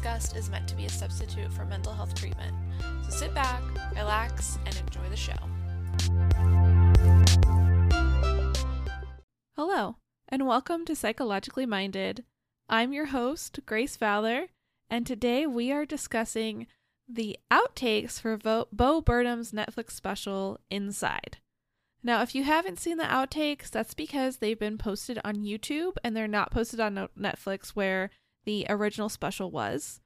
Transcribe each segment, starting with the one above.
Discussed is meant to be a substitute for mental health treatment. So sit back, relax, and enjoy the show. Hello, and welcome to Psychologically Minded. I'm your host, Grace Fowler, and today we are discussing the outtakes for Bo, Bo Burnham's Netflix special, Inside. Now, if you haven't seen the outtakes, that's because they've been posted on YouTube and they're not posted on Netflix where the original special was.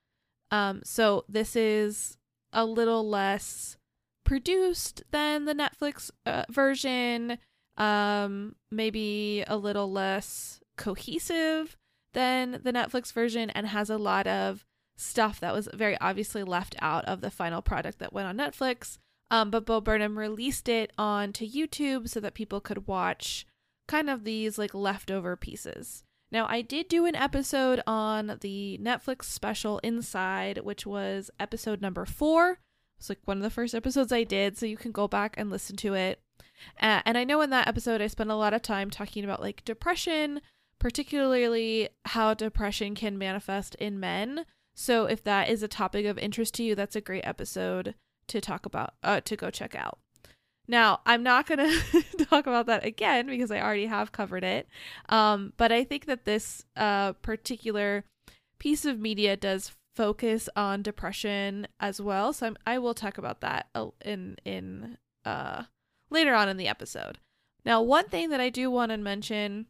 Um, so this is a little less produced than the Netflix uh, version, um, maybe a little less cohesive than the Netflix version, and has a lot of stuff that was very obviously left out of the final product that went on Netflix. Um, but Bo Burnham released it onto YouTube so that people could watch kind of these like leftover pieces. Now, I did do an episode on the Netflix special Inside, which was episode number four. It's like one of the first episodes I did, so you can go back and listen to it. Uh, and I know in that episode I spent a lot of time talking about like depression, particularly how depression can manifest in men. So if that is a topic of interest to you, that's a great episode to talk about, uh, to go check out. Now, I'm not going to talk about that again because I already have covered it. Um, but I think that this uh, particular piece of media does focus on depression as well. So I'm, I will talk about that in in uh, later on in the episode. Now, one thing that I do want to mention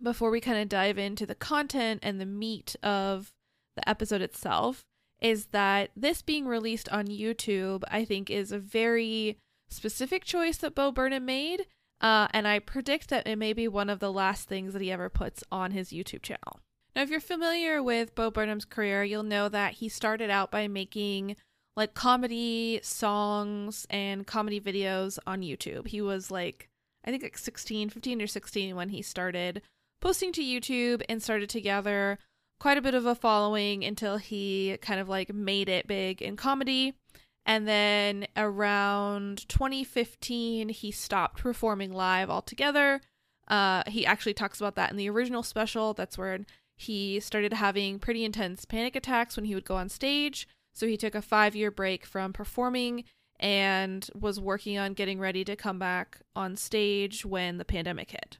before we kind of dive into the content and the meat of the episode itself is that this being released on YouTube, I think, is a very specific choice that Bo Burnham made. Uh, and I predict that it may be one of the last things that he ever puts on his YouTube channel. Now, if you're familiar with Bo Burnham's career, you'll know that he started out by making like comedy songs and comedy videos on YouTube. He was like, I think like 16, 15 or 16 when he started posting to YouTube and started to gather quite a bit of a following until he kind of like made it big in comedy. And then around 2015, he stopped performing live altogether. Uh, he actually talks about that in the original special. That's where he started having pretty intense panic attacks when he would go on stage. So he took a five year break from performing and was working on getting ready to come back on stage when the pandemic hit.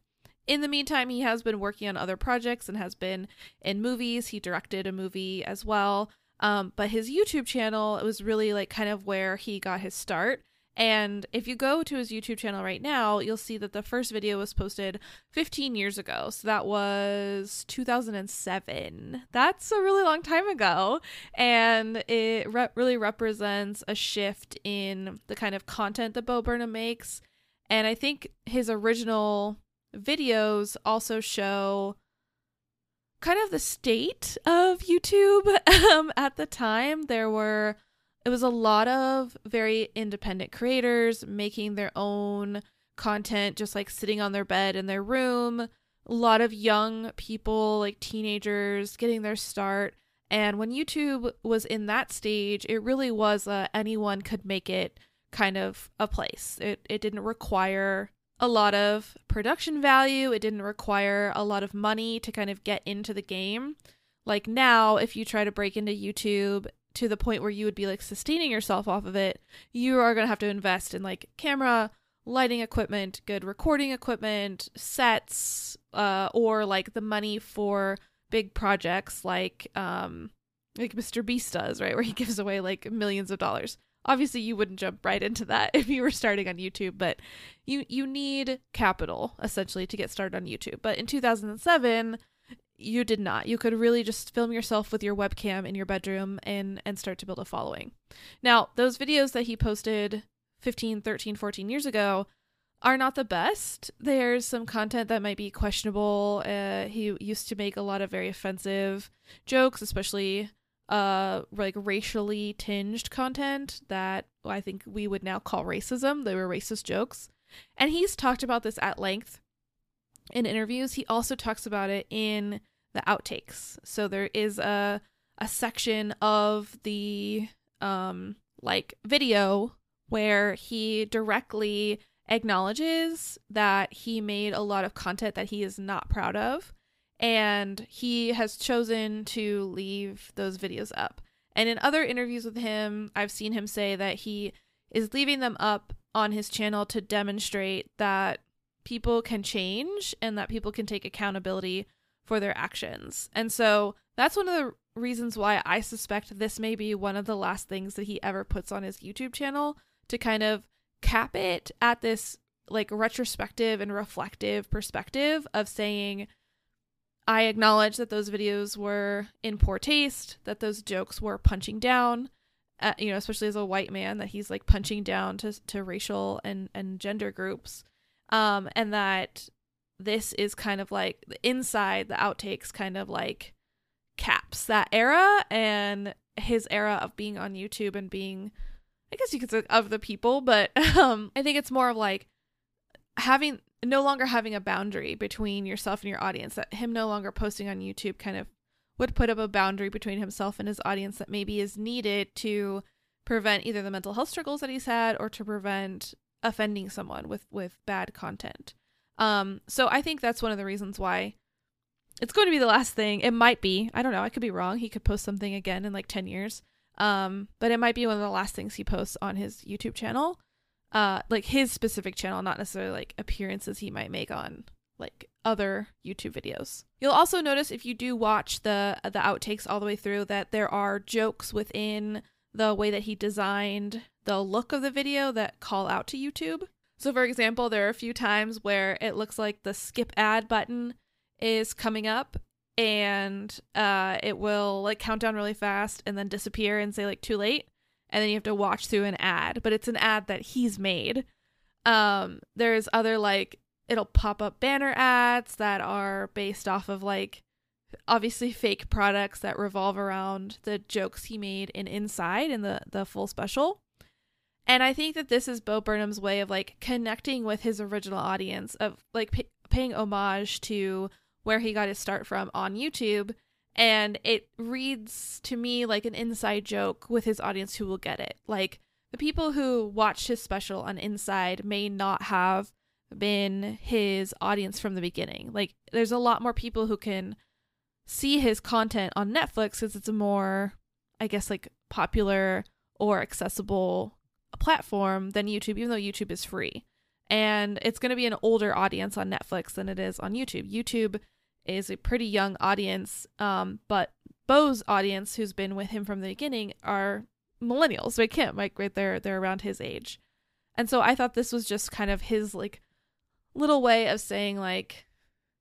In the meantime, he has been working on other projects and has been in movies. He directed a movie as well. Um, but his YouTube channel it was really like kind of where he got his start. And if you go to his YouTube channel right now, you'll see that the first video was posted 15 years ago. So that was 2007. That's a really long time ago. And it re- really represents a shift in the kind of content that Bo Burnham makes. And I think his original videos also show kind of the state of YouTube um, at the time. There were, it was a lot of very independent creators making their own content, just like sitting on their bed in their room. A lot of young people, like teenagers, getting their start. And when YouTube was in that stage, it really was a anyone could make it kind of a place. It it didn't require a lot of production value. It didn't require a lot of money to kind of get into the game. Like now, if you try to break into YouTube to the point where you would be like sustaining yourself off of it, you are going to have to invest in like camera, lighting equipment, good recording equipment, sets, uh, or like the money for big projects like um like Mr. Beast does, right? Where he gives away like millions of dollars obviously you wouldn't jump right into that if you were starting on YouTube, but you you need capital essentially to get started on YouTube. But in 2007, you did not. You could really just film yourself with your webcam in your bedroom and and start to build a following. Now, those videos that he posted 15, 13, 14 years ago, are not the best. There's some content that might be questionable. Uh, he used to make a lot of very offensive jokes, especially uh like racially tinged content that I think we would now call racism. They were racist jokes. And he's talked about this at length in interviews. He also talks about it in the outtakes. So there is a a section of the um like video where he directly acknowledges that he made a lot of content that he is not proud of and he has chosen to leave those videos up. And in other interviews with him, I've seen him say that he is leaving them up on his channel to demonstrate that people can change and that people can take accountability for their actions. And so that's one of the reasons why I suspect this may be one of the last things that he ever puts on his YouTube channel to kind of cap it at this like retrospective and reflective perspective of saying I acknowledge that those videos were in poor taste, that those jokes were punching down, at, you know, especially as a white man, that he's like punching down to to racial and and gender groups, um, and that this is kind of like the inside the outtakes, kind of like caps that era and his era of being on YouTube and being I guess you could say of the people, but um, I think it's more of like having no longer having a boundary between yourself and your audience. That him no longer posting on YouTube kind of would put up a boundary between himself and his audience that maybe is needed to prevent either the mental health struggles that he's had or to prevent offending someone with with bad content. Um, so I think that's one of the reasons why it's going to be the last thing. It might be. I don't know. I could be wrong. He could post something again in like 10 years. Um, but it might be one of the last things he posts on his YouTube channel. Uh, like his specific channel, not necessarily like appearances he might make on like other YouTube videos. You'll also notice if you do watch the the outtakes all the way through that there are jokes within the way that he designed the look of the video that call out to YouTube. So for example, there are a few times where it looks like the skip ad button is coming up and uh, it will like count down really fast and then disappear and say like too late and then you have to watch through an ad but it's an ad that he's made um there's other like it'll pop up banner ads that are based off of like obviously fake products that revolve around the jokes he made in inside in the the full special and i think that this is bo burnham's way of like connecting with his original audience of like pay- paying homage to where he got his start from on YouTube. And it reads to me like an inside joke with his audience who will get it. Like the people who watched his special on Inside may not have been his audience from the beginning. Like there's a lot more people who can see his content on Netflix because it's a more, I guess, like popular or accessible platform than YouTube, even though YouTube is free. And it's going to be an older audience on Netflix than it is on YouTube. YouTube is a pretty young audience, um, but Bo's audience, who's been with him from the beginning, are millennials like him, like right there, they're around his age. And so I thought this was just kind of his like little way of saying like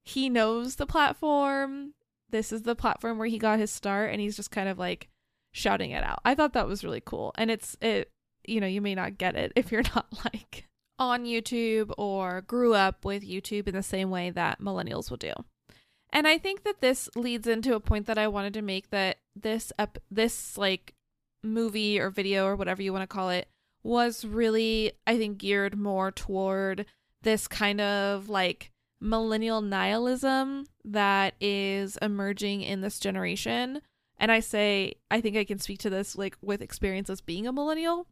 he knows the platform. This is the platform where he got his start and he's just kind of like shouting it out. I thought that was really cool. And it's it you know, you may not get it if you're not like on YouTube or grew up with YouTube in the same way that millennials will do. And I think that this leads into a point that I wanted to make that this ep- this like movie or video or whatever you want to call it was really I think geared more toward this kind of like millennial nihilism that is emerging in this generation. And I say I think I can speak to this like with experience as being a millennial.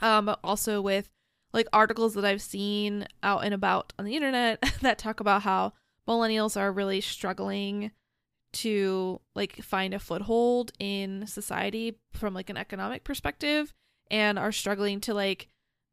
Um but also with like articles that I've seen out and about on the internet that talk about how millennials are really struggling to like find a foothold in society from like an economic perspective and are struggling to like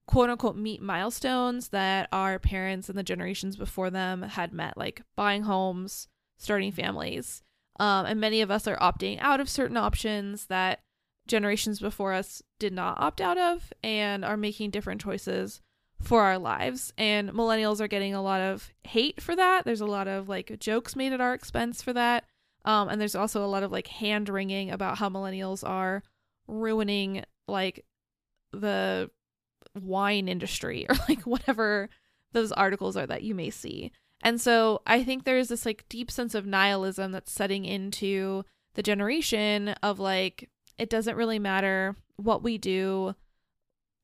quote unquote meet milestones that our parents and the generations before them had met like buying homes starting families. Um, and many of us are opting out of certain options that generations before us did not opt out of and are making different choices for our lives. And millennials are getting a lot of hate for that. There's a lot of like jokes made at our expense for that. Um, and there's also a lot of like hand wringing about how millennials are ruining like the wine industry or like whatever those articles are that you may see. And so I think there's this like deep sense of nihilism that's setting into the generation of like it doesn't really matter what we do.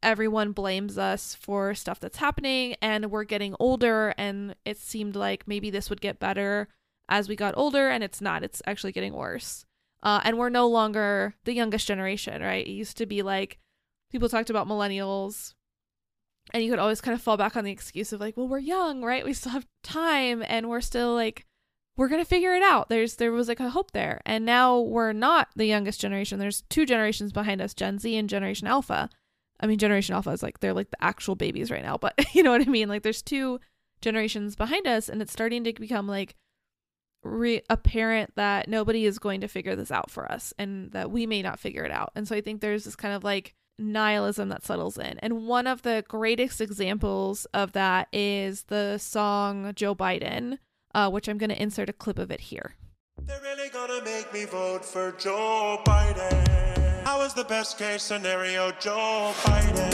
Everyone blames us for stuff that's happening and we're getting older and it seemed like maybe this would get better as we got older and it's not. It's actually getting worse. Uh, and we're no longer the youngest generation, right? It used to be like people talked about millennials and you could always kind of fall back on the excuse of like well we're young right we still have time and we're still like we're going to figure it out there's there was like a hope there and now we're not the youngest generation there's two generations behind us gen z and generation alpha i mean generation alpha is like they're like the actual babies right now but you know what i mean like there's two generations behind us and it's starting to become like re- apparent that nobody is going to figure this out for us and that we may not figure it out and so i think there's this kind of like nihilism that settles in. And one of the greatest examples of that is the song Joe Biden, uh, which I'm going to insert a clip of it here. They're really gonna make me vote for Joe Biden. How is the best case scenario, Joe Biden?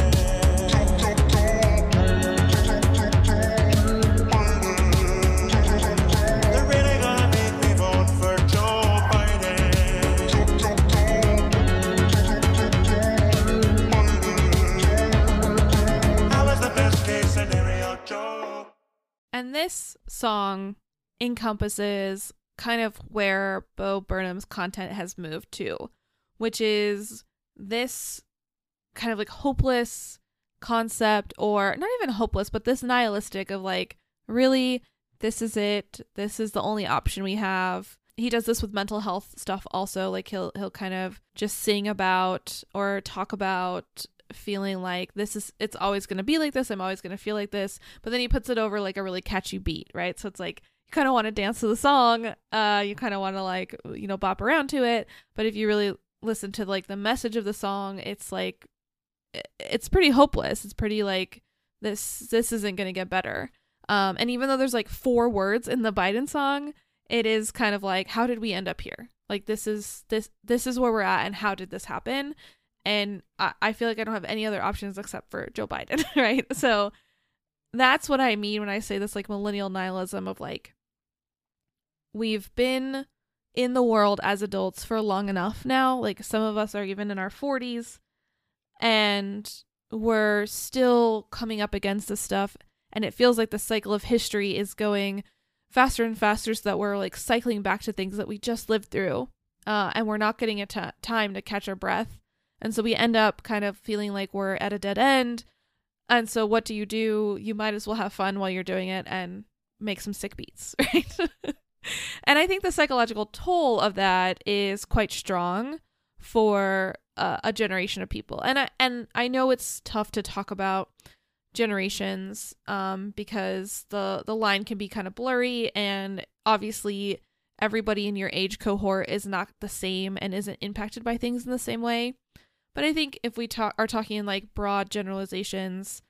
And this song encompasses kind of where Bo Burnham's content has moved to, which is this kind of like hopeless concept, or not even hopeless, but this nihilistic of like, really, this is it. This is the only option we have. He does this with mental health stuff also. Like he'll he'll kind of just sing about or talk about feeling like this is it's always going to be like this. I'm always going to feel like this. But then he puts it over like a really catchy beat, right? So it's like you kind of want to dance to the song. Uh you kind of want to like, you know, bop around to it, but if you really listen to like the message of the song, it's like it's pretty hopeless. It's pretty like this this isn't going to get better. Um and even though there's like four words in the Biden song, it is kind of like how did we end up here? Like this is this this is where we're at and how did this happen? And I, I feel like I don't have any other options except for Joe Biden, right? So that's what I mean when I say this like millennial nihilism of like we've been in the world as adults for long enough now. Like some of us are even in our 40s and we're still coming up against this stuff. And it feels like the cycle of history is going faster and faster so that we're like cycling back to things that we just lived through uh, and we're not getting a t- time to catch our breath. And so we end up kind of feeling like we're at a dead end. And so what do you do? You might as well have fun while you're doing it and make some sick beats right and i think the psychological toll of that is quite strong for uh, a generation of people. And I, and I know it's tough to talk about generations um, because the the line can be kind of blurry and obviously everybody in your age cohort is not the same and isn't impacted by things in the same way. But i think if we talk are talking in like broad generalizations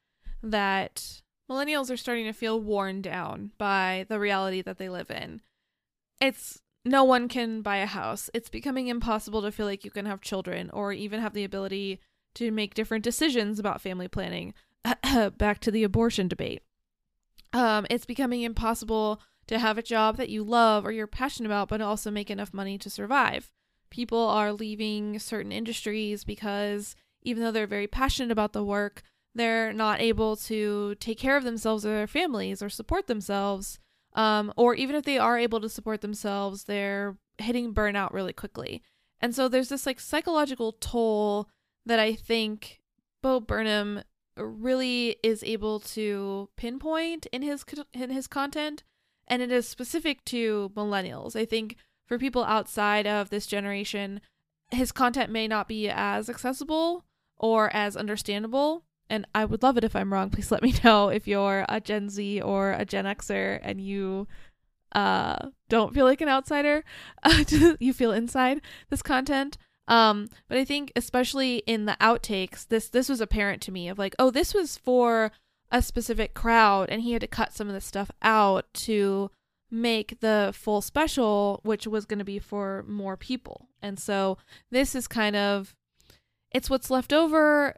that millennials are starting to feel worn down by the reality that they live in it's no one can buy a house it's becoming impossible to feel like you can have children or even have the ability to make different decisions about family planning back to the abortion debate. Um, it's becoming impossible to have a job that you love or you're passionate about, but also make enough money to survive. People are leaving certain industries because even though they're very passionate about the work, they're not able to take care of themselves or their families or support themselves. Um, or even if they are able to support themselves, they're hitting burnout really quickly. And so there's this like psychological toll that I think Bo Burnham really is able to pinpoint in his in his content and it is specific to millennials. I think for people outside of this generation, his content may not be as accessible or as understandable. And I would love it if I'm wrong. Please let me know if you're a Gen Z or a Gen Xer and you uh don't feel like an outsider. you feel inside this content. Um, but I think especially in the outtakes, this this was apparent to me of like, oh, this was for a specific crowd, and he had to cut some of the stuff out to make the full special, which was going to be for more people. And so this is kind of it's what's left over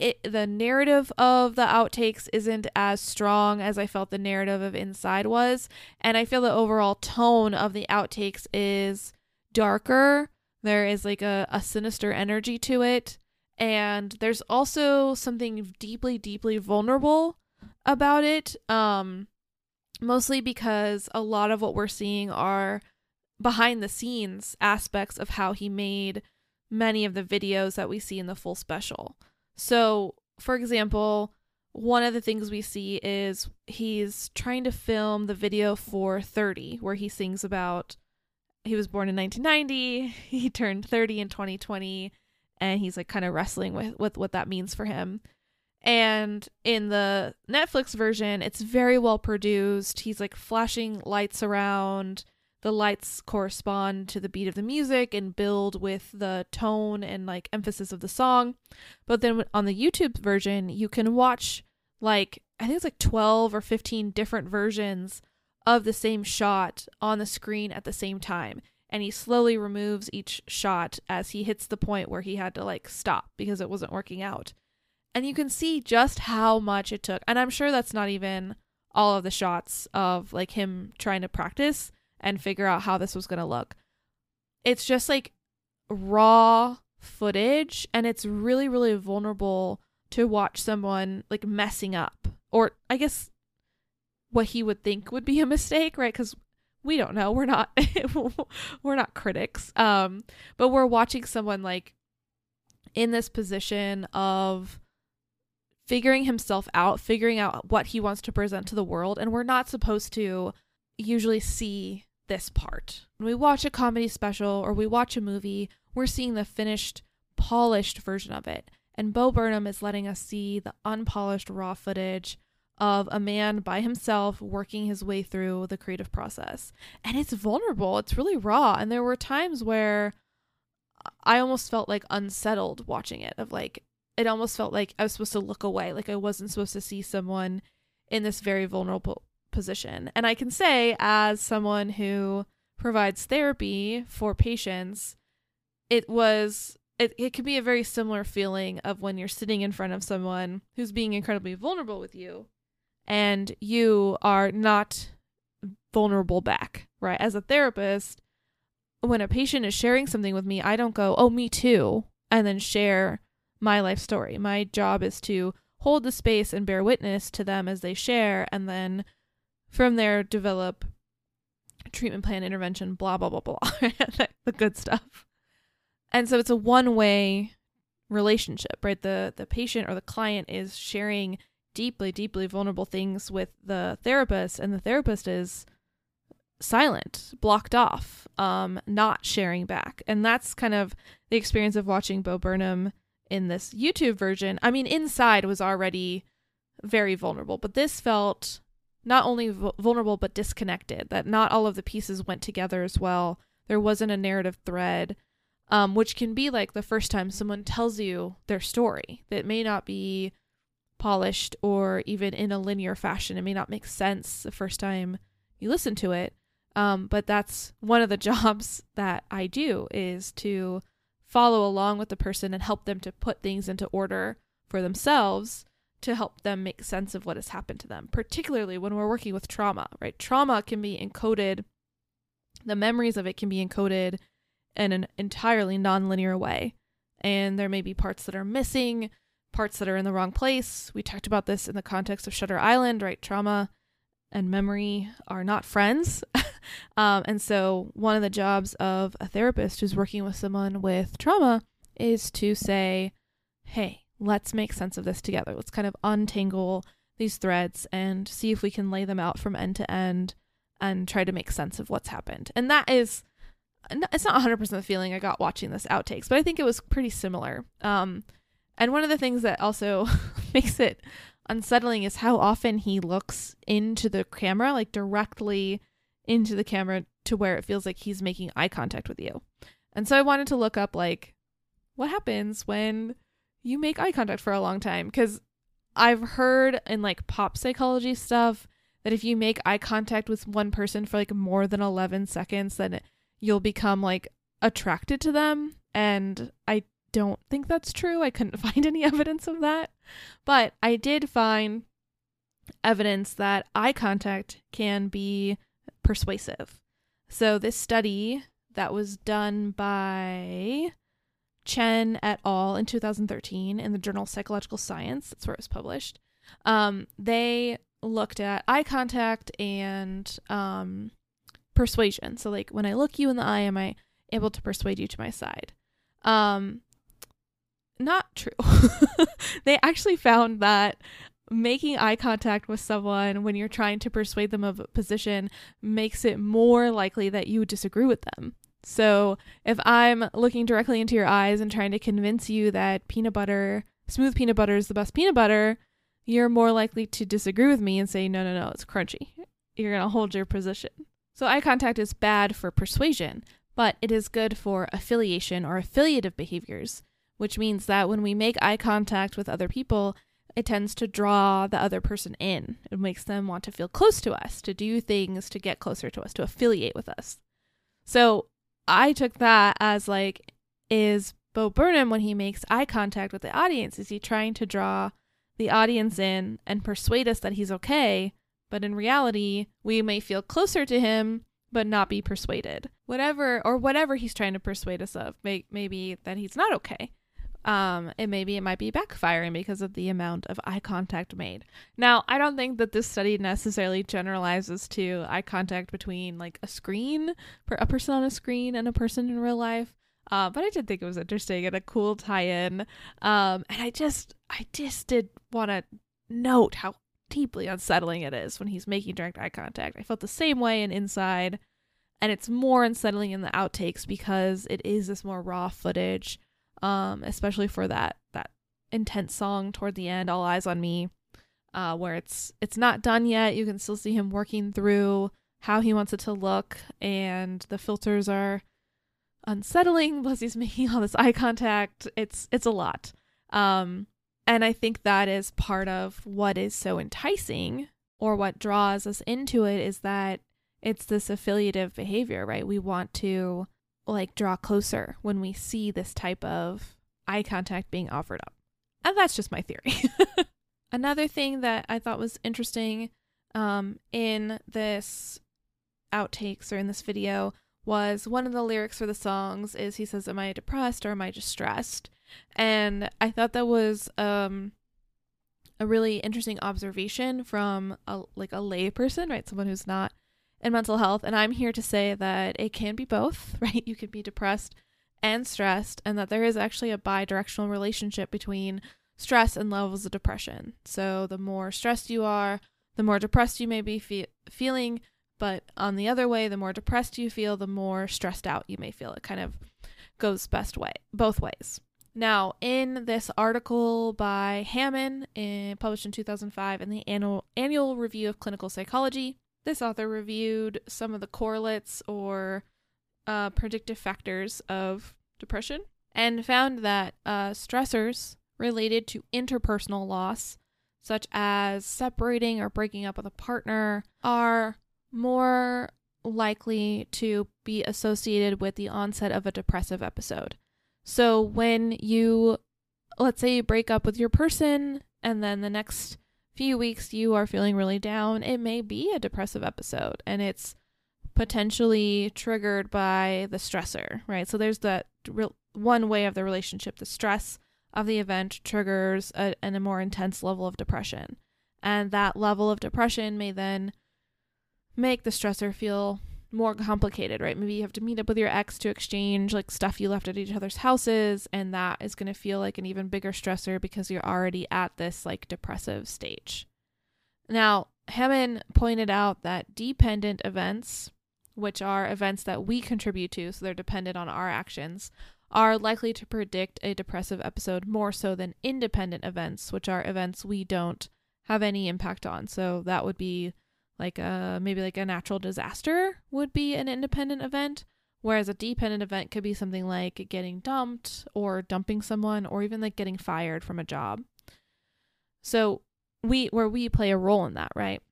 it the narrative of the outtakes isn't as strong as I felt the narrative of Inside was, and I feel the overall tone of the outtakes is darker. There is like a, a sinister energy to it, and there's also something deeply, deeply vulnerable about it. Um, mostly because a lot of what we're seeing are behind the scenes aspects of how he made many of the videos that we see in the full special. So, for example, one of the things we see is he's trying to film the video for 30, where he sings about he was born in 1990, he turned 30 in 2020, and he's like kind of wrestling with, with what that means for him. And in the Netflix version, it's very well produced. He's like flashing lights around the lights correspond to the beat of the music and build with the tone and like emphasis of the song. But then on the YouTube version, you can watch like I think it's like 12 or 15 different versions of the same shot on the screen at the same time. And he slowly removes each shot as he hits the point where he had to like stop because it wasn't working out. And you can see just how much it took. And I'm sure that's not even all of the shots of like him trying to practice and figure out how this was going to look. It's just like raw footage and it's really really vulnerable to watch someone like messing up or I guess what he would think would be a mistake, right? Cuz we don't know. We're not we're not critics. Um but we're watching someone like in this position of figuring himself out, figuring out what he wants to present to the world and we're not supposed to usually see this part. When we watch a comedy special or we watch a movie, we're seeing the finished, polished version of it. And Bo Burnham is letting us see the unpolished, raw footage of a man by himself working his way through the creative process. And it's vulnerable, it's really raw. And there were times where I almost felt like unsettled watching it, of like, it almost felt like I was supposed to look away, like I wasn't supposed to see someone in this very vulnerable position. And I can say, as someone who provides therapy for patients, it was it, it could be a very similar feeling of when you're sitting in front of someone who's being incredibly vulnerable with you and you are not vulnerable back, right? As a therapist, when a patient is sharing something with me, I don't go, "Oh, me too," and then share my life story. My job is to hold the space and bear witness to them as they share and then from there, develop treatment plan, intervention, blah, blah, blah, blah, the good stuff. And so it's a one way relationship, right? The, the patient or the client is sharing deeply, deeply vulnerable things with the therapist, and the therapist is silent, blocked off, um, not sharing back. And that's kind of the experience of watching Bo Burnham in this YouTube version. I mean, Inside was already very vulnerable, but this felt not only vulnerable but disconnected that not all of the pieces went together as well. There wasn't a narrative thread um, which can be like the first time someone tells you their story that may not be polished or even in a linear fashion. It may not make sense the first time you listen to it um, but that's one of the jobs that i do is to follow along with the person and help them to put things into order for themselves to help them make sense of what has happened to them, particularly when we're working with trauma, right? Trauma can be encoded, the memories of it can be encoded in an entirely nonlinear way. And there may be parts that are missing, parts that are in the wrong place. We talked about this in the context of Shutter Island, right? Trauma and memory are not friends. um, and so, one of the jobs of a therapist who's working with someone with trauma is to say, hey, let's make sense of this together. Let's kind of untangle these threads and see if we can lay them out from end to end and try to make sense of what's happened. And that is it's not 100% the feeling I got watching this outtakes, but I think it was pretty similar. Um and one of the things that also makes it unsettling is how often he looks into the camera, like directly into the camera to where it feels like he's making eye contact with you. And so I wanted to look up like what happens when you make eye contact for a long time because I've heard in like pop psychology stuff that if you make eye contact with one person for like more than 11 seconds then you'll become like attracted to them and I don't think that's true. I couldn't find any evidence of that. But I did find evidence that eye contact can be persuasive. So, this study that was done by Chen et al. in 2013 in the journal Psychological Science, that's where it was published, um, they looked at eye contact and um, persuasion. So, like, when I look you in the eye, am I able to persuade you to my side? Um, not true. they actually found that making eye contact with someone when you're trying to persuade them of a position makes it more likely that you disagree with them. So, if I'm looking directly into your eyes and trying to convince you that peanut butter, smooth peanut butter is the best peanut butter, you're more likely to disagree with me and say, no, no, no, it's crunchy. You're going to hold your position. So, eye contact is bad for persuasion, but it is good for affiliation or affiliative behaviors, which means that when we make eye contact with other people, it tends to draw the other person in. It makes them want to feel close to us, to do things to get closer to us, to affiliate with us. So I took that as like, is Bo Burnham, when he makes eye contact with the audience, is he trying to draw the audience in and persuade us that he's okay? But in reality, we may feel closer to him but not be persuaded. Whatever or whatever he's trying to persuade us of, may, maybe that he's not okay um and maybe it might be backfiring because of the amount of eye contact made. Now i don't think that this study necessarily generalizes to eye contact between like a screen for a person on a screen and a person in real life. Uh, but i did think it was interesting and a cool tie-in. Um and i just i just did want to note how deeply unsettling it is when he's making direct eye contact. I felt the same way in inside and it's more unsettling in the outtakes because it is this more raw footage um, especially for that that intense song toward the end, "All Eyes on Me," uh, where it's it's not done yet. You can still see him working through how he wants it to look, and the filters are unsettling. Plus, he's making all this eye contact. It's it's a lot. Um, and I think that is part of what is so enticing, or what draws us into it, is that it's this affiliative behavior, right? We want to like draw closer when we see this type of eye contact being offered up. And that's just my theory. Another thing that I thought was interesting um, in this outtakes or in this video was one of the lyrics for the songs is he says, Am I depressed or am I distressed? And I thought that was um, a really interesting observation from a like a lay person, right? Someone who's not and mental health. And I'm here to say that it can be both, right? You can be depressed and stressed, and that there is actually a bi directional relationship between stress and levels of depression. So the more stressed you are, the more depressed you may be fe- feeling. But on the other way, the more depressed you feel, the more stressed out you may feel. It kind of goes best way, both ways. Now, in this article by Hammen, in, published in 2005 in the annual, annual Review of Clinical Psychology, this author reviewed some of the correlates or uh, predictive factors of depression and found that uh, stressors related to interpersonal loss, such as separating or breaking up with a partner, are more likely to be associated with the onset of a depressive episode. So when you, let's say, you break up with your person and then the next few weeks you are feeling really down, it may be a depressive episode and it's potentially triggered by the stressor, right? So there's that real one way of the relationship, the stress of the event triggers a, a more intense level of depression. And that level of depression may then make the stressor feel more complicated, right? Maybe you have to meet up with your ex to exchange like stuff you left at each other's houses, and that is going to feel like an even bigger stressor because you're already at this like depressive stage. Now, Hammen pointed out that dependent events, which are events that we contribute to, so they're dependent on our actions, are likely to predict a depressive episode more so than independent events, which are events we don't have any impact on. So that would be like a maybe like a natural disaster would be an independent event whereas a dependent event could be something like getting dumped or dumping someone or even like getting fired from a job so we where we play a role in that right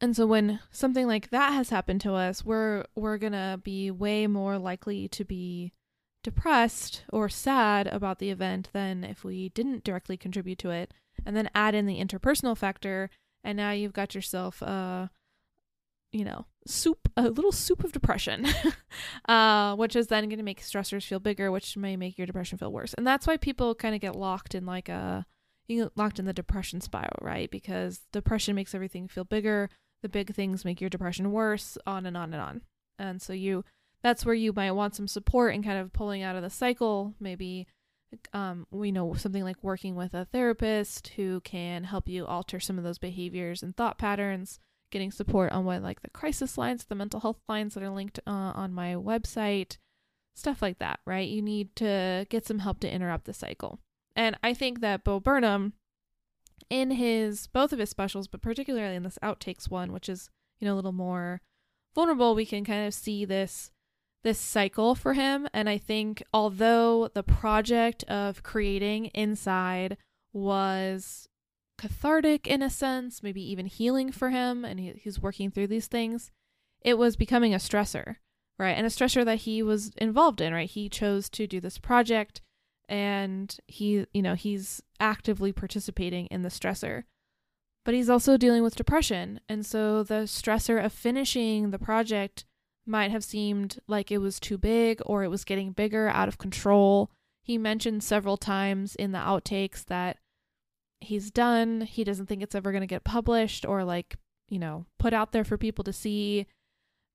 and so when something like that has happened to us we're we're going to be way more likely to be depressed or sad about the event than if we didn't directly contribute to it. And then add in the interpersonal factor, and now you've got yourself a, you know, soup, a little soup of depression, uh, which is then going to make stressors feel bigger, which may make your depression feel worse. And that's why people kind of get locked in like a, you get locked in the depression spiral, right? Because depression makes everything feel bigger. The big things make your depression worse, on and on and on. And so you that's where you might want some support and kind of pulling out of the cycle. Maybe um, we know something like working with a therapist who can help you alter some of those behaviors and thought patterns. Getting support on what like the crisis lines, the mental health lines that are linked uh, on my website, stuff like that, right? You need to get some help to interrupt the cycle. And I think that Bo Burnham, in his both of his specials, but particularly in this outtakes one, which is you know a little more vulnerable, we can kind of see this this cycle for him. And I think although the project of creating inside was cathartic in a sense, maybe even healing for him, and he, he's working through these things, it was becoming a stressor, right? And a stressor that he was involved in, right? He chose to do this project and he, you know, he's actively participating in the stressor. But he's also dealing with depression. And so the stressor of finishing the project might have seemed like it was too big or it was getting bigger out of control. He mentioned several times in the outtakes that he's done. He doesn't think it's ever going to get published or like, you know, put out there for people to see.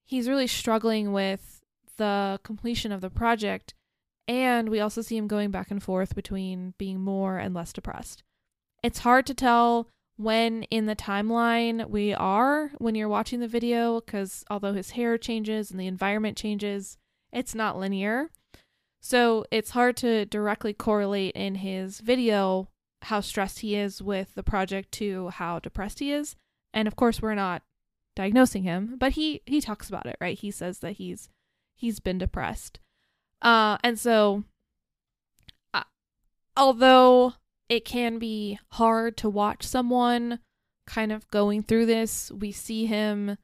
He's really struggling with the completion of the project. And we also see him going back and forth between being more and less depressed. It's hard to tell when in the timeline we are when you're watching the video because although his hair changes and the environment changes, it's not linear. So it's hard to directly correlate in his video how stressed he is with the project to how depressed he is. And of course, we're not diagnosing him, but he he talks about it, right? He says that he's he's been depressed. Uh and so uh, although it can be hard to watch someone kind of going through this. We see him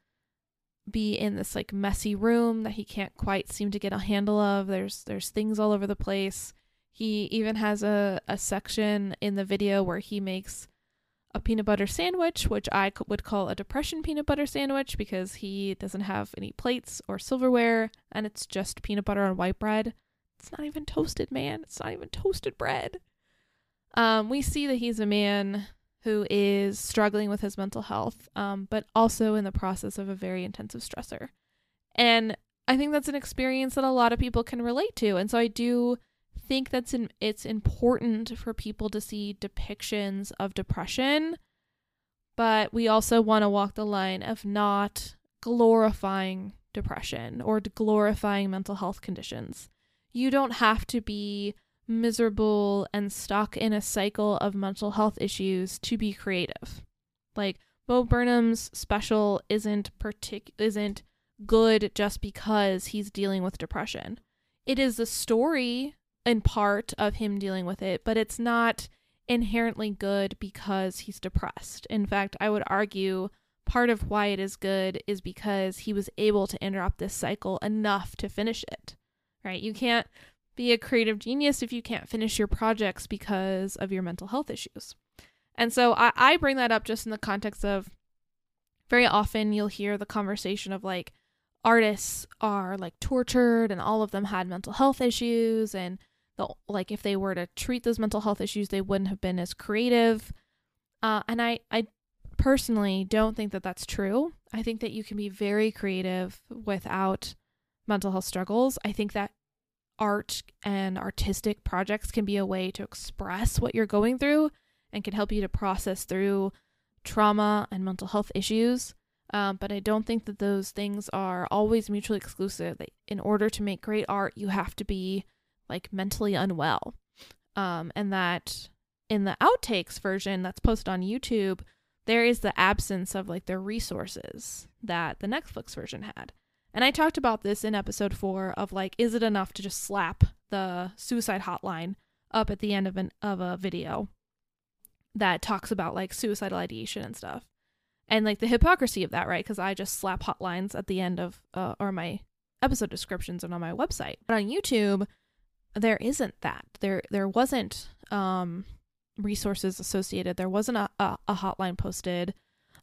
be in this like messy room that he can't quite seem to get a handle of. There's there's things all over the place. He even has a, a section in the video where he makes a peanut butter sandwich, which I would call a depression peanut butter sandwich because he doesn't have any plates or silverware and it's just peanut butter on white bread. It's not even toasted, man. It's not even toasted bread. Um, we see that he's a man who is struggling with his mental health, um, but also in the process of a very intensive stressor. And I think that's an experience that a lot of people can relate to. And so I do think that's in, it's important for people to see depictions of depression, but we also want to walk the line of not glorifying depression or glorifying mental health conditions. You don't have to be miserable and stuck in a cycle of mental health issues to be creative. Like Bo Burnham's special isn't partic- isn't good just because he's dealing with depression. It is the story in part of him dealing with it, but it's not inherently good because he's depressed. In fact, I would argue part of why it is good is because he was able to interrupt this cycle enough to finish it. Right? You can't be a creative genius if you can't finish your projects because of your mental health issues. And so I, I bring that up just in the context of very often you'll hear the conversation of like artists are like tortured and all of them had mental health issues and the like if they were to treat those mental health issues they wouldn't have been as creative uh, and I I personally don't think that that's true. I think that you can be very creative without mental health struggles. I think that art and artistic projects can be a way to express what you're going through and can help you to process through trauma and mental health issues. Um, but I don't think that those things are always mutually exclusive. In order to make great art, you have to be like mentally unwell. Um, and that in the outtakes version that's posted on YouTube, there is the absence of like the resources that the Netflix version had. And I talked about this in episode four of like, is it enough to just slap the suicide hotline up at the end of an of a video that talks about like suicidal ideation and stuff, and like the hypocrisy of that, right? Because I just slap hotlines at the end of uh, or my episode descriptions and on my website. But on YouTube, there isn't that. There there wasn't um resources associated. There wasn't a, a, a hotline posted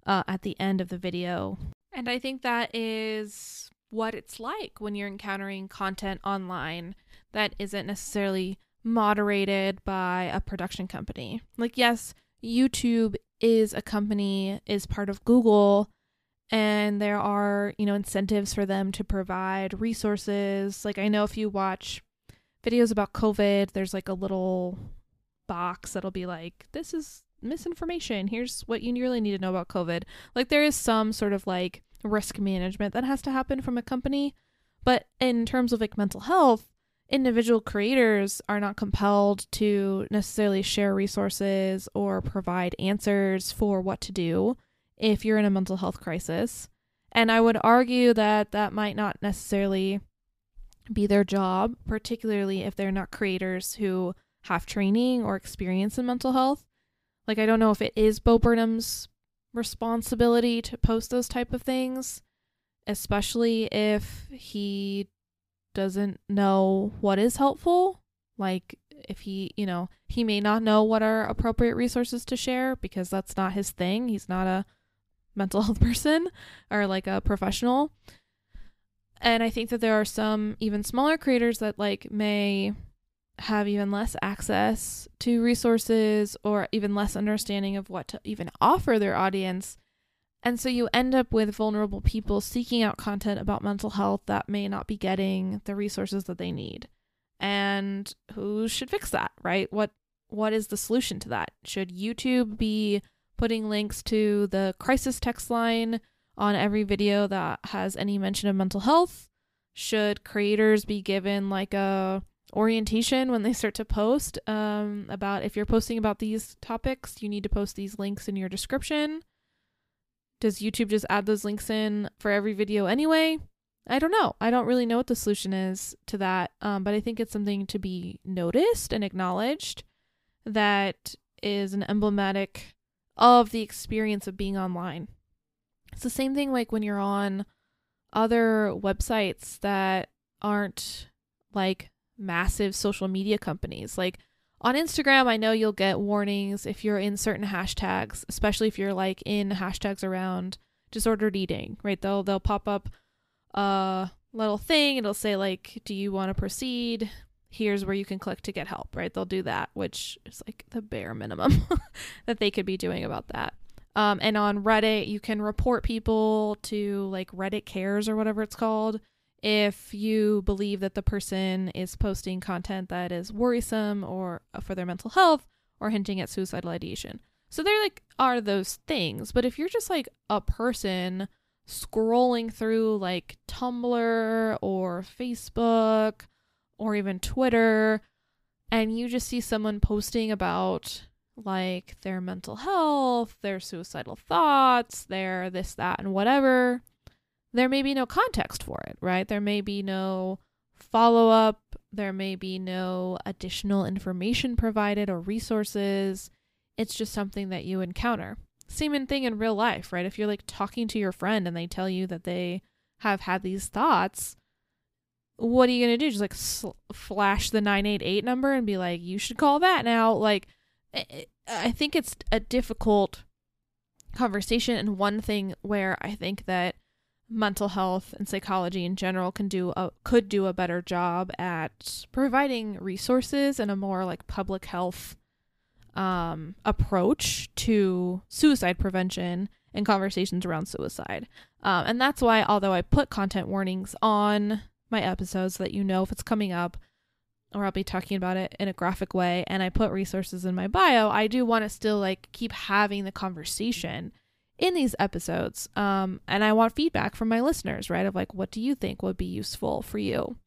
uh, at the end of the video. And I think that is what it's like when you're encountering content online that isn't necessarily moderated by a production company. Like, yes, YouTube is a company, is part of Google, and there are, you know, incentives for them to provide resources. Like, I know if you watch videos about COVID, there's like a little box that'll be like, this is misinformation. Here's what you really need to know about COVID. Like, there is some sort of like risk management that has to happen from a company. But in terms of like mental health, individual creators are not compelled to necessarily share resources or provide answers for what to do if you're in a mental health crisis. And I would argue that that might not necessarily be their job, particularly if they're not creators who have training or experience in mental health. Like I don't know if it is Bo Burnham's responsibility to post those type of things, especially if he doesn't know what is helpful. Like if he, you know, he may not know what are appropriate resources to share because that's not his thing. He's not a mental health person or like a professional. And I think that there are some even smaller creators that like may have even less access to resources or even less understanding of what to even offer their audience. And so you end up with vulnerable people seeking out content about mental health that may not be getting the resources that they need. And who should fix that, right? What what is the solution to that? Should YouTube be putting links to the crisis text line on every video that has any mention of mental health? Should creators be given like a orientation when they start to post um, about if you're posting about these topics, you need to post these links in your description. Does YouTube just add those links in for every video anyway? I don't know. I don't really know what the solution is to that, um, but I think it's something to be noticed and acknowledged that is an emblematic of the experience of being online. It's the same thing like when you're on other websites that aren't like massive social media companies. Like on Instagram, I know you'll get warnings if you're in certain hashtags, especially if you're like in hashtags around disordered eating, right? They'll they'll pop up a little thing, it'll say like, "Do you want to proceed?" Here's where you can click to get help, right? They'll do that, which is like the bare minimum that they could be doing about that. Um, and on Reddit, you can report people to like Reddit Cares or whatever it's called if you believe that the person is posting content that is worrisome or uh, for their mental health or hinting at suicidal ideation. So there like are those things, but if you're just like a person scrolling through like Tumblr or Facebook or even Twitter and you just see someone posting about like their mental health, their suicidal thoughts, their this that and whatever, there may be no context for it, right? There may be no follow up, there may be no additional information provided or resources. It's just something that you encounter. Same thing in real life, right? If you're like talking to your friend and they tell you that they have had these thoughts, what are you going to do? Just like sl- flash the 988 number and be like, you should call that now? Like, eh, eh, I think it's a difficult conversation and one thing where I think that mental health and psychology in general can do a could do a better job at providing resources and a more like public health um, approach to suicide prevention and conversations around suicide. Um, and that's why, although I put content warnings on my episodes so that you know if it's coming up, or I'll be talking about it in a graphic way, and I put resources in my bio, I do want to still like keep having the conversation in these episodes. Um, and I want feedback from my listeners, right? Of like, what do you think would be useful for you?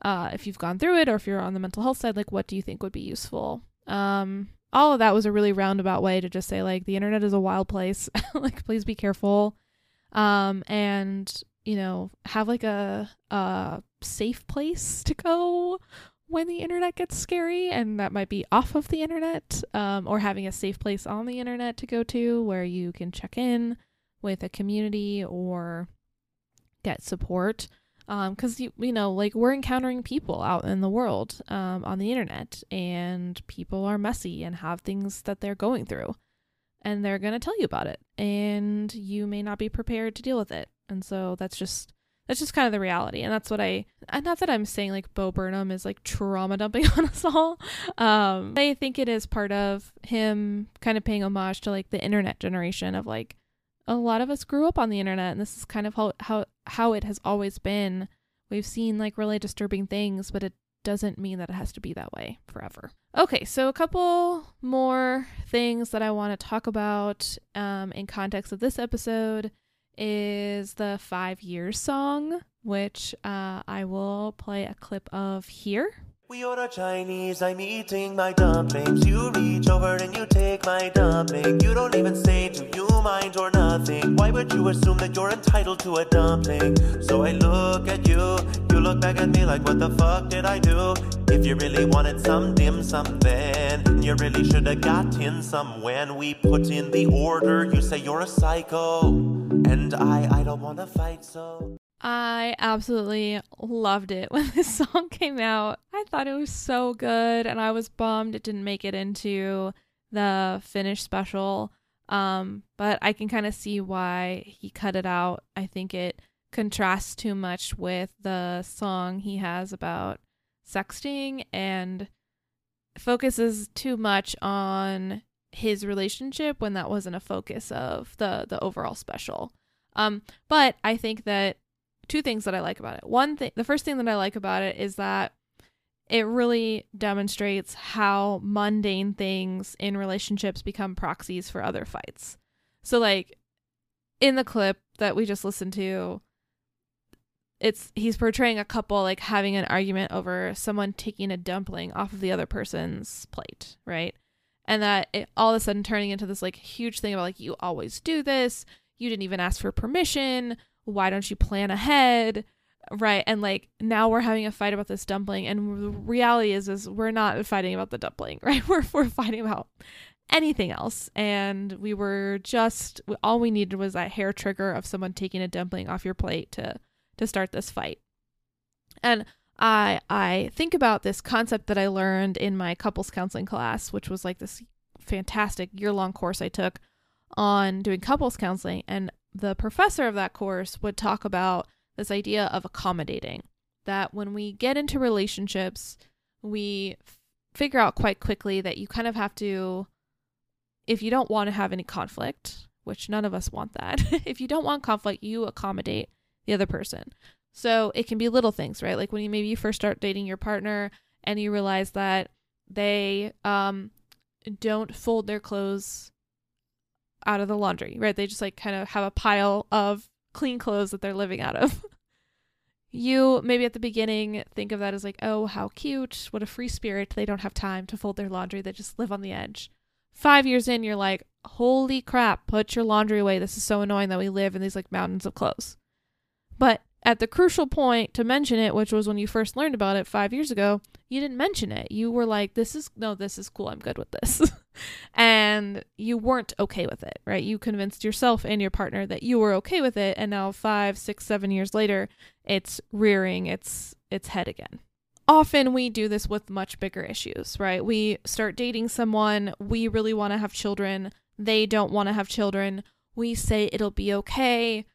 Uh, if you've gone through it or if you're on the mental health side, like, what do you think would be useful? Um, all of that was a really roundabout way to just say, like, the internet is a wild place. like, please be careful. Um, and, you know, have like a, a safe place to go when the internet gets scary, and that might be off of the internet, um, or having a safe place on the internet to go to where you can check in with a community or get support. because you, you know like we're encountering people out in the world um, on the internet and people are messy and have things that they're going through and they're going to tell you about it and you may not be prepared to deal with it and so that's just that's just kind of the reality and that's what i and not that i'm saying like bo burnham is like trauma dumping on us all um i think it is part of him kind of paying homage to like the internet generation of like a lot of us grew up on the internet and this is kind of how how how it has always been. We've seen like really disturbing things but it doesn't mean that it has to be that way forever. Okay so a couple more things that i want to talk about um, in context of this episode is the five years song which uh, i will play a clip of here We order Chinese, I'm eating my dumplings. You reach over and you take my dumpling. You don't even say, do you mind or nothing? Why would you assume that you're entitled to a dumpling? So I look at you, you look back at me like, what the fuck did I do? If you really wanted some dim sum then, you really should have gotten some when we put in the order. You say you're a psycho, and I, I don't wanna fight so. I absolutely loved it when this song came out. I thought it was so good and I was bummed it didn't make it into the finished special. Um, but I can kind of see why he cut it out. I think it contrasts too much with the song he has about sexting and focuses too much on his relationship when that wasn't a focus of the the overall special. Um, but I think that two things that I like about it. One thing, the first thing that I like about it is that it really demonstrates how mundane things in relationships become proxies for other fights. So, like in the clip that we just listened to, it's he's portraying a couple like having an argument over someone taking a dumpling off of the other person's plate, right? And that it all of a sudden turning into this like huge thing about like you always do this, you didn't even ask for permission, why don't you plan ahead? Right. And like now we're having a fight about this dumpling and the reality is is we're not fighting about the dumpling, right? We're we're fighting about anything else. And we were just all we needed was that hair trigger of someone taking a dumpling off your plate to to start this fight. And I I think about this concept that I learned in my couples counseling class, which was like this fantastic year-long course I took on doing couples counseling and the professor of that course would talk about this idea of accommodating that when we get into relationships we f- figure out quite quickly that you kind of have to if you don't want to have any conflict which none of us want that if you don't want conflict you accommodate the other person. So it can be little things right? Like when you maybe you first start dating your partner and you realize that they um don't fold their clothes out of the laundry, right? They just like kind of have a pile of clean clothes that they're living out of. you maybe at the beginning think of that as like, oh, how cute. What a free spirit. They don't have time to fold their laundry. They just live on the edge. Five years in, you're like, holy crap, put your laundry away. This is so annoying that we live in these like mountains of clothes. But at the crucial point to mention it, which was when you first learned about it five years ago, you didn't mention it. You were like, this is, no, this is cool. I'm good with this. and you weren't okay with it, right? You convinced yourself and your partner that you were okay with it. And now five, six, seven years later, it's rearing its, its head again. Often we do this with much bigger issues, right? We start dating someone, we really want to have children, they don't want to have children. We say it'll be okay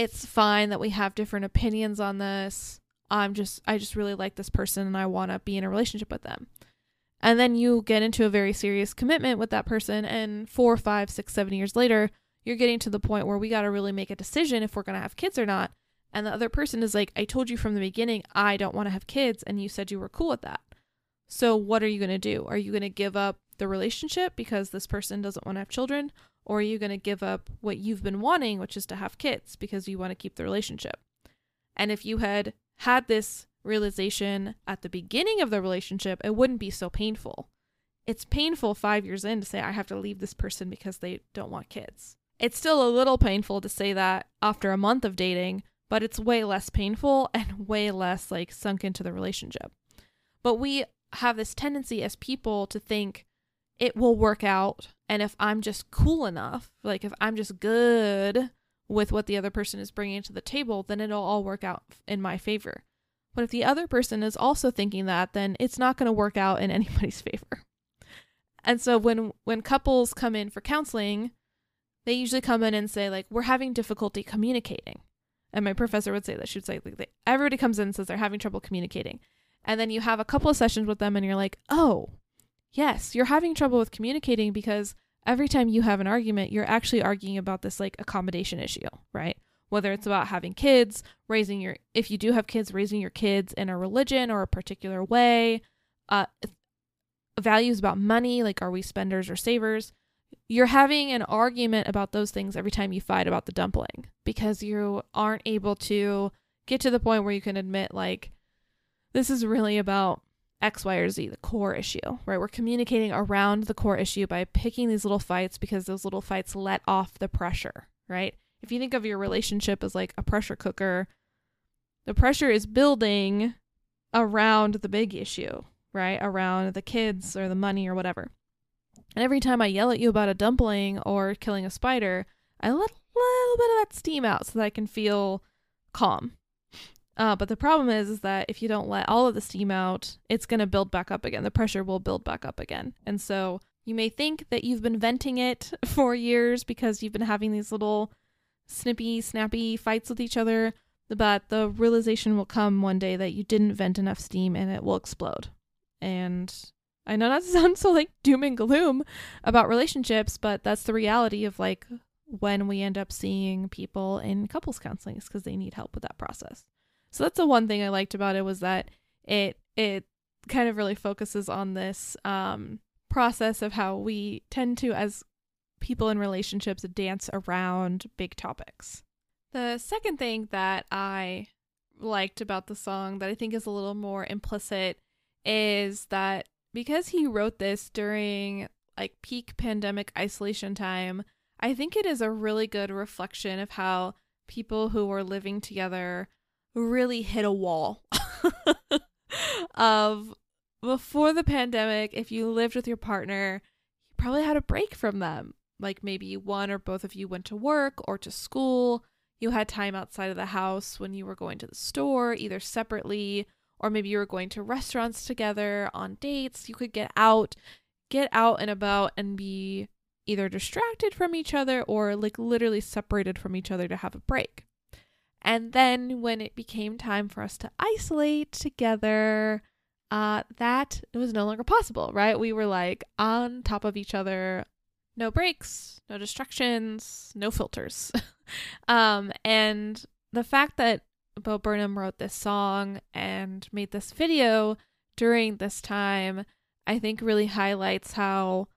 it's fine that we have different opinions on this. I'm just I just really like this person and I want to be in a relationship with them. And then you get into a very serious commitment with that person and four, five, six, seven years later, you're getting to the point where we gotta really make a decision if we're gonna have kids or not. And the other person is like, I told you from the beginning I don't want to have kids and you said you were cool with that. So what are you gonna do? Are you gonna give up the relationship because this person doesn't want to have children? Or are you going to give up what you've been wanting, which is to have kids because you want to keep the relationship? And if you had had this realization at the beginning of the relationship, it wouldn't be so painful. It's painful five years in to say, I have to leave this person because they don't want kids. It's still a little painful to say that after a month of dating, but it's way less painful and way less like sunk into the relationship. But we have this tendency as people to think it will work out and if I'm just cool enough, like if I'm just good with what the other person is bringing to the table, then it'll all work out in my favor. But if the other person is also thinking that, then it's not going to work out in anybody's favor. And so when when couples come in for counseling, they usually come in and say like we're having difficulty communicating. And my professor would say that she would say like everybody comes in and says they're having trouble communicating. And then you have a couple of sessions with them and you're like, "Oh, yes, you're having trouble with communicating because every time you have an argument, you're actually arguing about this like accommodation issue, right? Whether it's about having kids, raising your, if you do have kids, raising your kids in a religion or a particular way, uh, values about money, like are we spenders or savers? You're having an argument about those things every time you fight about the dumpling because you aren't able to get to the point where you can admit, like, this is really about X, Y, or Z, the core issue, right? We're communicating around the core issue by picking these little fights because those little fights let off the pressure, right? If you think of your relationship as like a pressure cooker, the pressure is building around the big issue, right? Around the kids or the money or whatever. And every time I yell at you about a dumpling or killing a spider, I let a little bit of that steam out so that I can feel calm, uh, but the problem is, is that if you don't let all of the steam out, it's going to build back up again. The pressure will build back up again. And so you may think that you've been venting it for years because you've been having these little snippy, snappy fights with each other, but the realization will come one day that you didn't vent enough steam and it will explode. And I know not to sound so like doom and gloom about relationships, but that's the reality of like when we end up seeing people in couples counseling is because they need help with that process. So that's the one thing I liked about it was that it it kind of really focuses on this um, process of how we tend to as people in relationships dance around big topics. The second thing that I liked about the song that I think is a little more implicit is that because he wrote this during like peak pandemic isolation time, I think it is a really good reflection of how people who were living together really hit a wall of before the pandemic, if you lived with your partner, you probably had a break from them. Like maybe one or both of you went to work or to school. You had time outside of the house when you were going to the store, either separately or maybe you were going to restaurants together on dates. You could get out, get out and about and be either distracted from each other or like literally separated from each other to have a break. And then when it became time for us to isolate together, uh, that was no longer possible, right? We were like on top of each other, no breaks, no distractions, no filters. um, and the fact that Bo Burnham wrote this song and made this video during this time, I think really highlights how,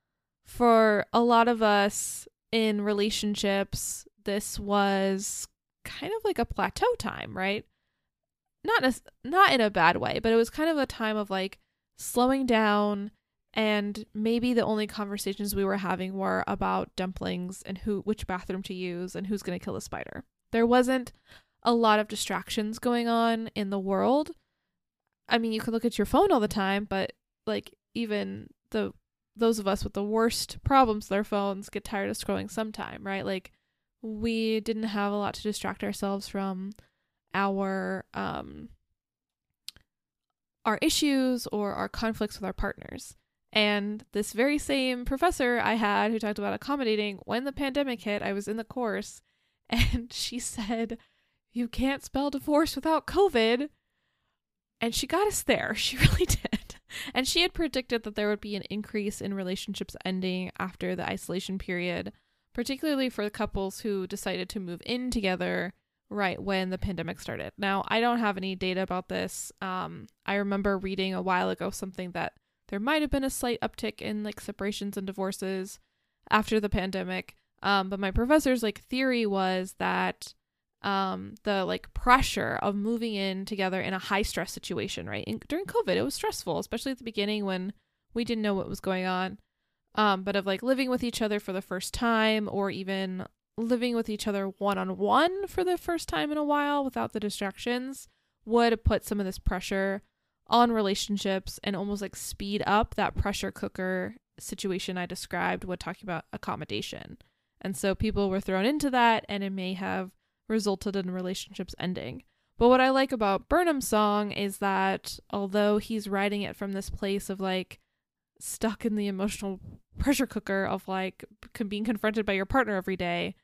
for a lot of us in relationships, this was kind of like a plateau time, right? Not as not in a bad way, but it was kind of a time of like slowing down and maybe the only conversations we were having were about dumplings and who which bathroom to use and who's going to kill a spider. There wasn't a lot of distractions going on in the world. I mean, you could look at your phone all the time, but like even the those of us with the worst problems with their phones get tired of scrolling sometime, right? Like we didn't have a lot to distract ourselves from our um our issues or our conflicts with our partners. And this very same professor I had who talked about accommodating when the pandemic hit, I was in the course and she said, You can't spell divorce without COVID. And she got us there. She really did. And she had predicted that there would be an increase in relationships ending after the isolation period particularly for couples who decided to move in together right when the pandemic started. Now, I don't have any data about this. Um, I remember reading a while ago something that there might have been a slight uptick in like separations and divorces after the pandemic. Um, but my professor's like theory was that um, the like pressure of moving in together in a high stress situation, right? And during COVID, it was stressful, especially at the beginning when we didn't know what was going on um, but of like living with each other for the first time or even living with each other one on one for the first time in a while without the distractions would put some of this pressure on relationships and almost like speed up that pressure cooker situation I described when talking about accommodation. And so people were thrown into that, and it may have resulted in relationships ending. But what I like about Burnham's song is that although he's writing it from this place of like stuck in the emotional pressure cooker of like being confronted by your partner every day,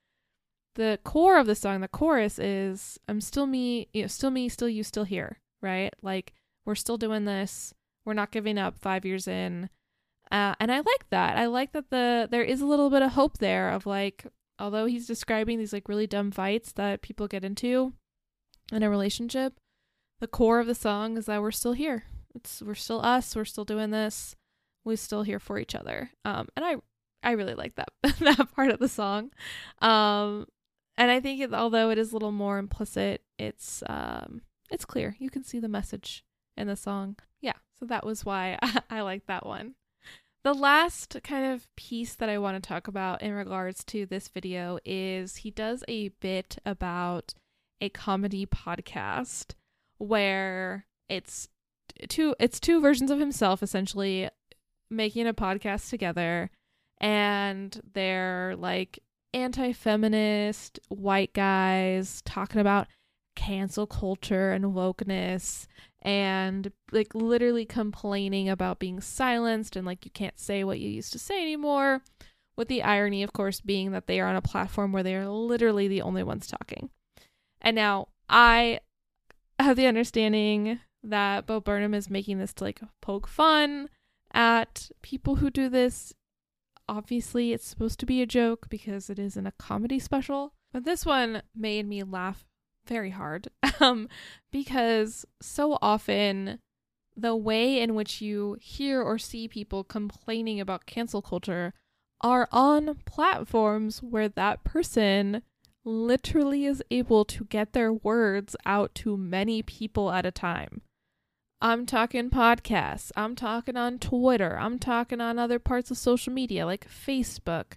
the core of the song, the chorus is I'm still me, you know, still me, still you, still here, right? Like we're still doing this. We're not giving up 5 years in. Uh, and I like that. I like that the there is a little bit of hope there of like although he's describing these like really dumb fights that people get into in a relationship, the core of the song is that we're still here. It's we're still us. We're still doing this. We're still here for each other. Um, and I I really like that that part of the song. Um, and I think it, although it is a little more implicit, it's um it's clear. You can see the message in the song. Yeah, so that was why I, I like that one. The last kind of piece that I want to talk about in regards to this video is he does a bit about a comedy podcast where it's two it's two versions of himself essentially making a podcast together and they're like anti-feminist white guys talking about cancel culture and wokeness and like literally complaining about being silenced and like you can't say what you used to say anymore with the irony of course being that they are on a platform where they are literally the only ones talking. And now I have the understanding that Bo Burnham is making this to like poke fun at people who do this. Obviously, it's supposed to be a joke because it isn't a comedy special. But this one made me laugh very hard um, because so often the way in which you hear or see people complaining about cancel culture are on platforms where that person literally is able to get their words out to many people at a time. I'm talking podcasts, I'm talking on Twitter, I'm talking on other parts of social media like Facebook.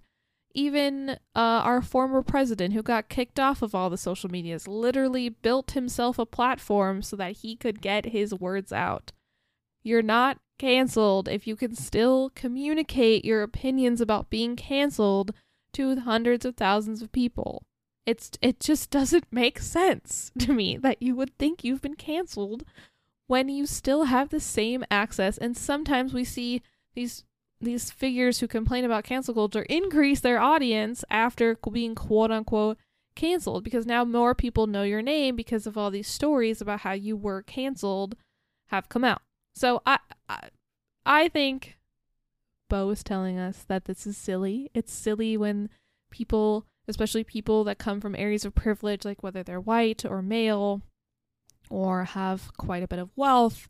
Even uh, our former president, who got kicked off of all the social medias, literally built himself a platform so that he could get his words out. You're not canceled if you can still communicate your opinions about being canceled to hundreds of thousands of people. It's it just doesn't make sense to me that you would think you've been canceled when you still have the same access and sometimes we see these these figures who complain about cancel culture increase their audience after being quote unquote canceled because now more people know your name because of all these stories about how you were canceled have come out. So I I, I think Bo is telling us that this is silly. It's silly when people especially people that come from areas of privilege, like whether they're white or male or have quite a bit of wealth.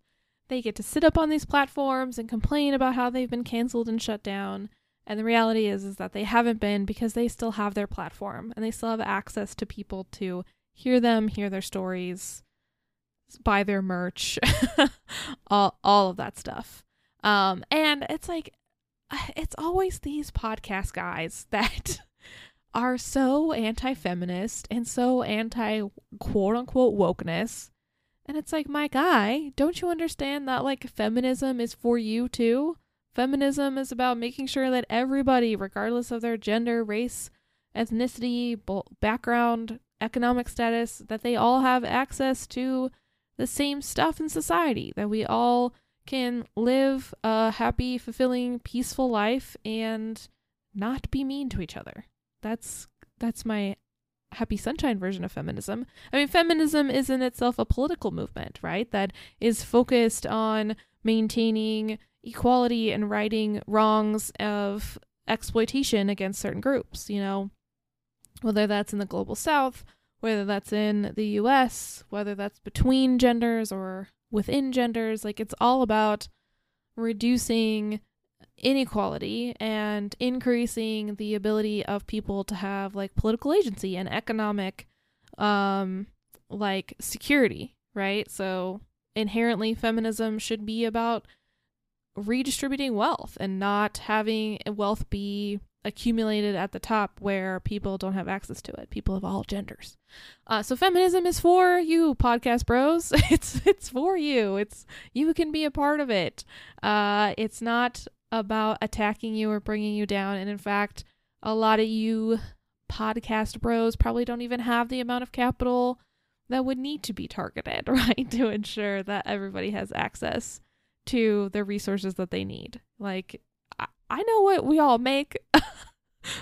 They get to sit up on these platforms and complain about how they've been canceled and shut down. And the reality is is that they haven't been because they still have their platform and they still have access to people to hear them, hear their stories, buy their merch, all all of that stuff. Um and it's like it's always these podcast guys that are so anti feminist and so anti quote unquote wokeness. And it's like, my guy, don't you understand that like feminism is for you too? Feminism is about making sure that everybody, regardless of their gender, race, ethnicity, background, economic status, that they all have access to the same stuff in society, that we all can live a happy, fulfilling, peaceful life and not be mean to each other that's that's my happy sunshine version of feminism. I mean, feminism is in itself a political movement, right? That is focused on maintaining equality and righting wrongs of exploitation against certain groups, you know, whether that's in the global south, whether that's in the US, whether that's between genders or within genders, like it's all about reducing inequality and increasing the ability of people to have like political agency and economic um like security, right? So inherently feminism should be about redistributing wealth and not having wealth be accumulated at the top where people don't have access to it people of all genders. Uh, so feminism is for you podcast bros. It's it's for you. It's you can be a part of it. Uh, it's not about attacking you or bringing you down. And in fact, a lot of you podcast bros probably don't even have the amount of capital that would need to be targeted, right? To ensure that everybody has access to the resources that they need. Like, I, I know what we all make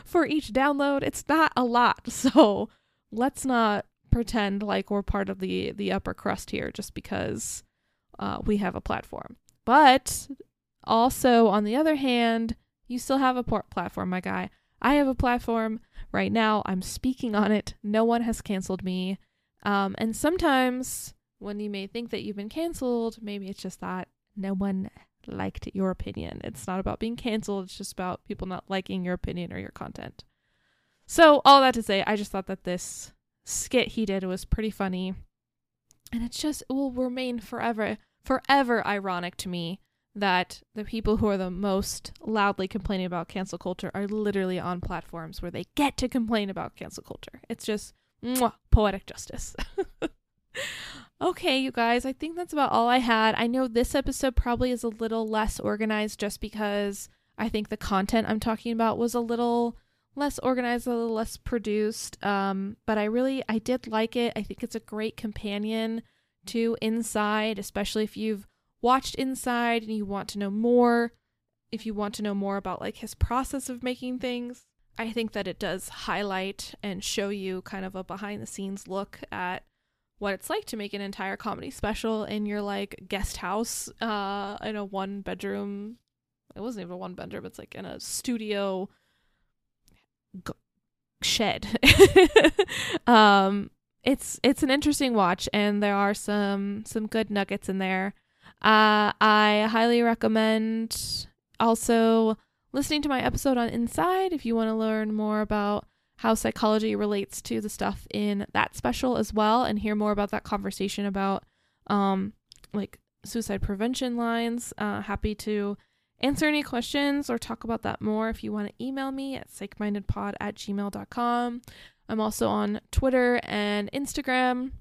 for each download. It's not a lot. So let's not pretend like we're part of the, the upper crust here just because uh, we have a platform. But also, on the other hand, you still have a platform, my guy. I have a platform right now. I'm speaking on it. No one has canceled me. Um, and sometimes when you may think that you've been canceled, maybe it's just that no one liked your opinion. It's not about being canceled, it's just about people not liking your opinion or your content. So, all that to say, I just thought that this skit he did was pretty funny. And it's just, it will remain forever, forever ironic to me that the people who are the most loudly complaining about cancel culture are literally on platforms where they get to complain about cancel culture. It's just mwah, poetic justice. okay, you guys, I think that's about all I had. I know this episode probably is a little less organized just because I think the content I'm talking about was a little less organized, a little less produced. Um, but I really I did like it. I think it's a great companion to Inside, especially if you've watched Inside and you want to know more, if you want to know more about like his process of making things, I think that it does highlight and show you kind of a behind the scenes look at what it's like to make an entire comedy special in your like guest house uh in a one bedroom it wasn't even a one bedroom it's like in a studio g- shed. Um it's it's an interesting watch and there are some some good nuggets in there uh, I highly recommend also listening to my episode on Inside if you want to learn more about how psychology relates to the stuff in that special as well and hear more about that conversation about um like suicide prevention lines. Uh, happy to answer any questions or talk about that more if you want to email me at psychmindedpod at gmail.com. I'm also on Twitter and Instagram.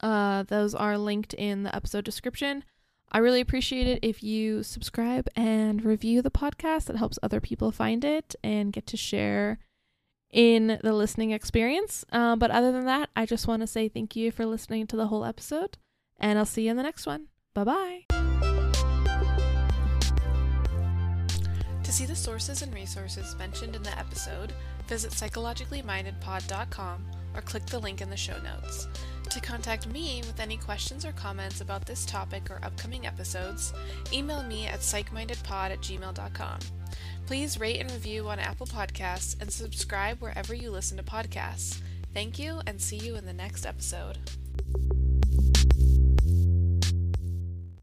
Uh, those are linked in the episode description. I really appreciate it if you subscribe and review the podcast. It helps other people find it and get to share in the listening experience. Uh, but other than that, I just want to say thank you for listening to the whole episode, and I'll see you in the next one. Bye bye. To see the sources and resources mentioned in the episode, visit psychologicallymindedpod.com or click the link in the show notes. To contact me with any questions or comments about this topic or upcoming episodes, email me at psychmindedpod at gmail.com. Please rate and review on Apple Podcasts and subscribe wherever you listen to podcasts. Thank you and see you in the next episode.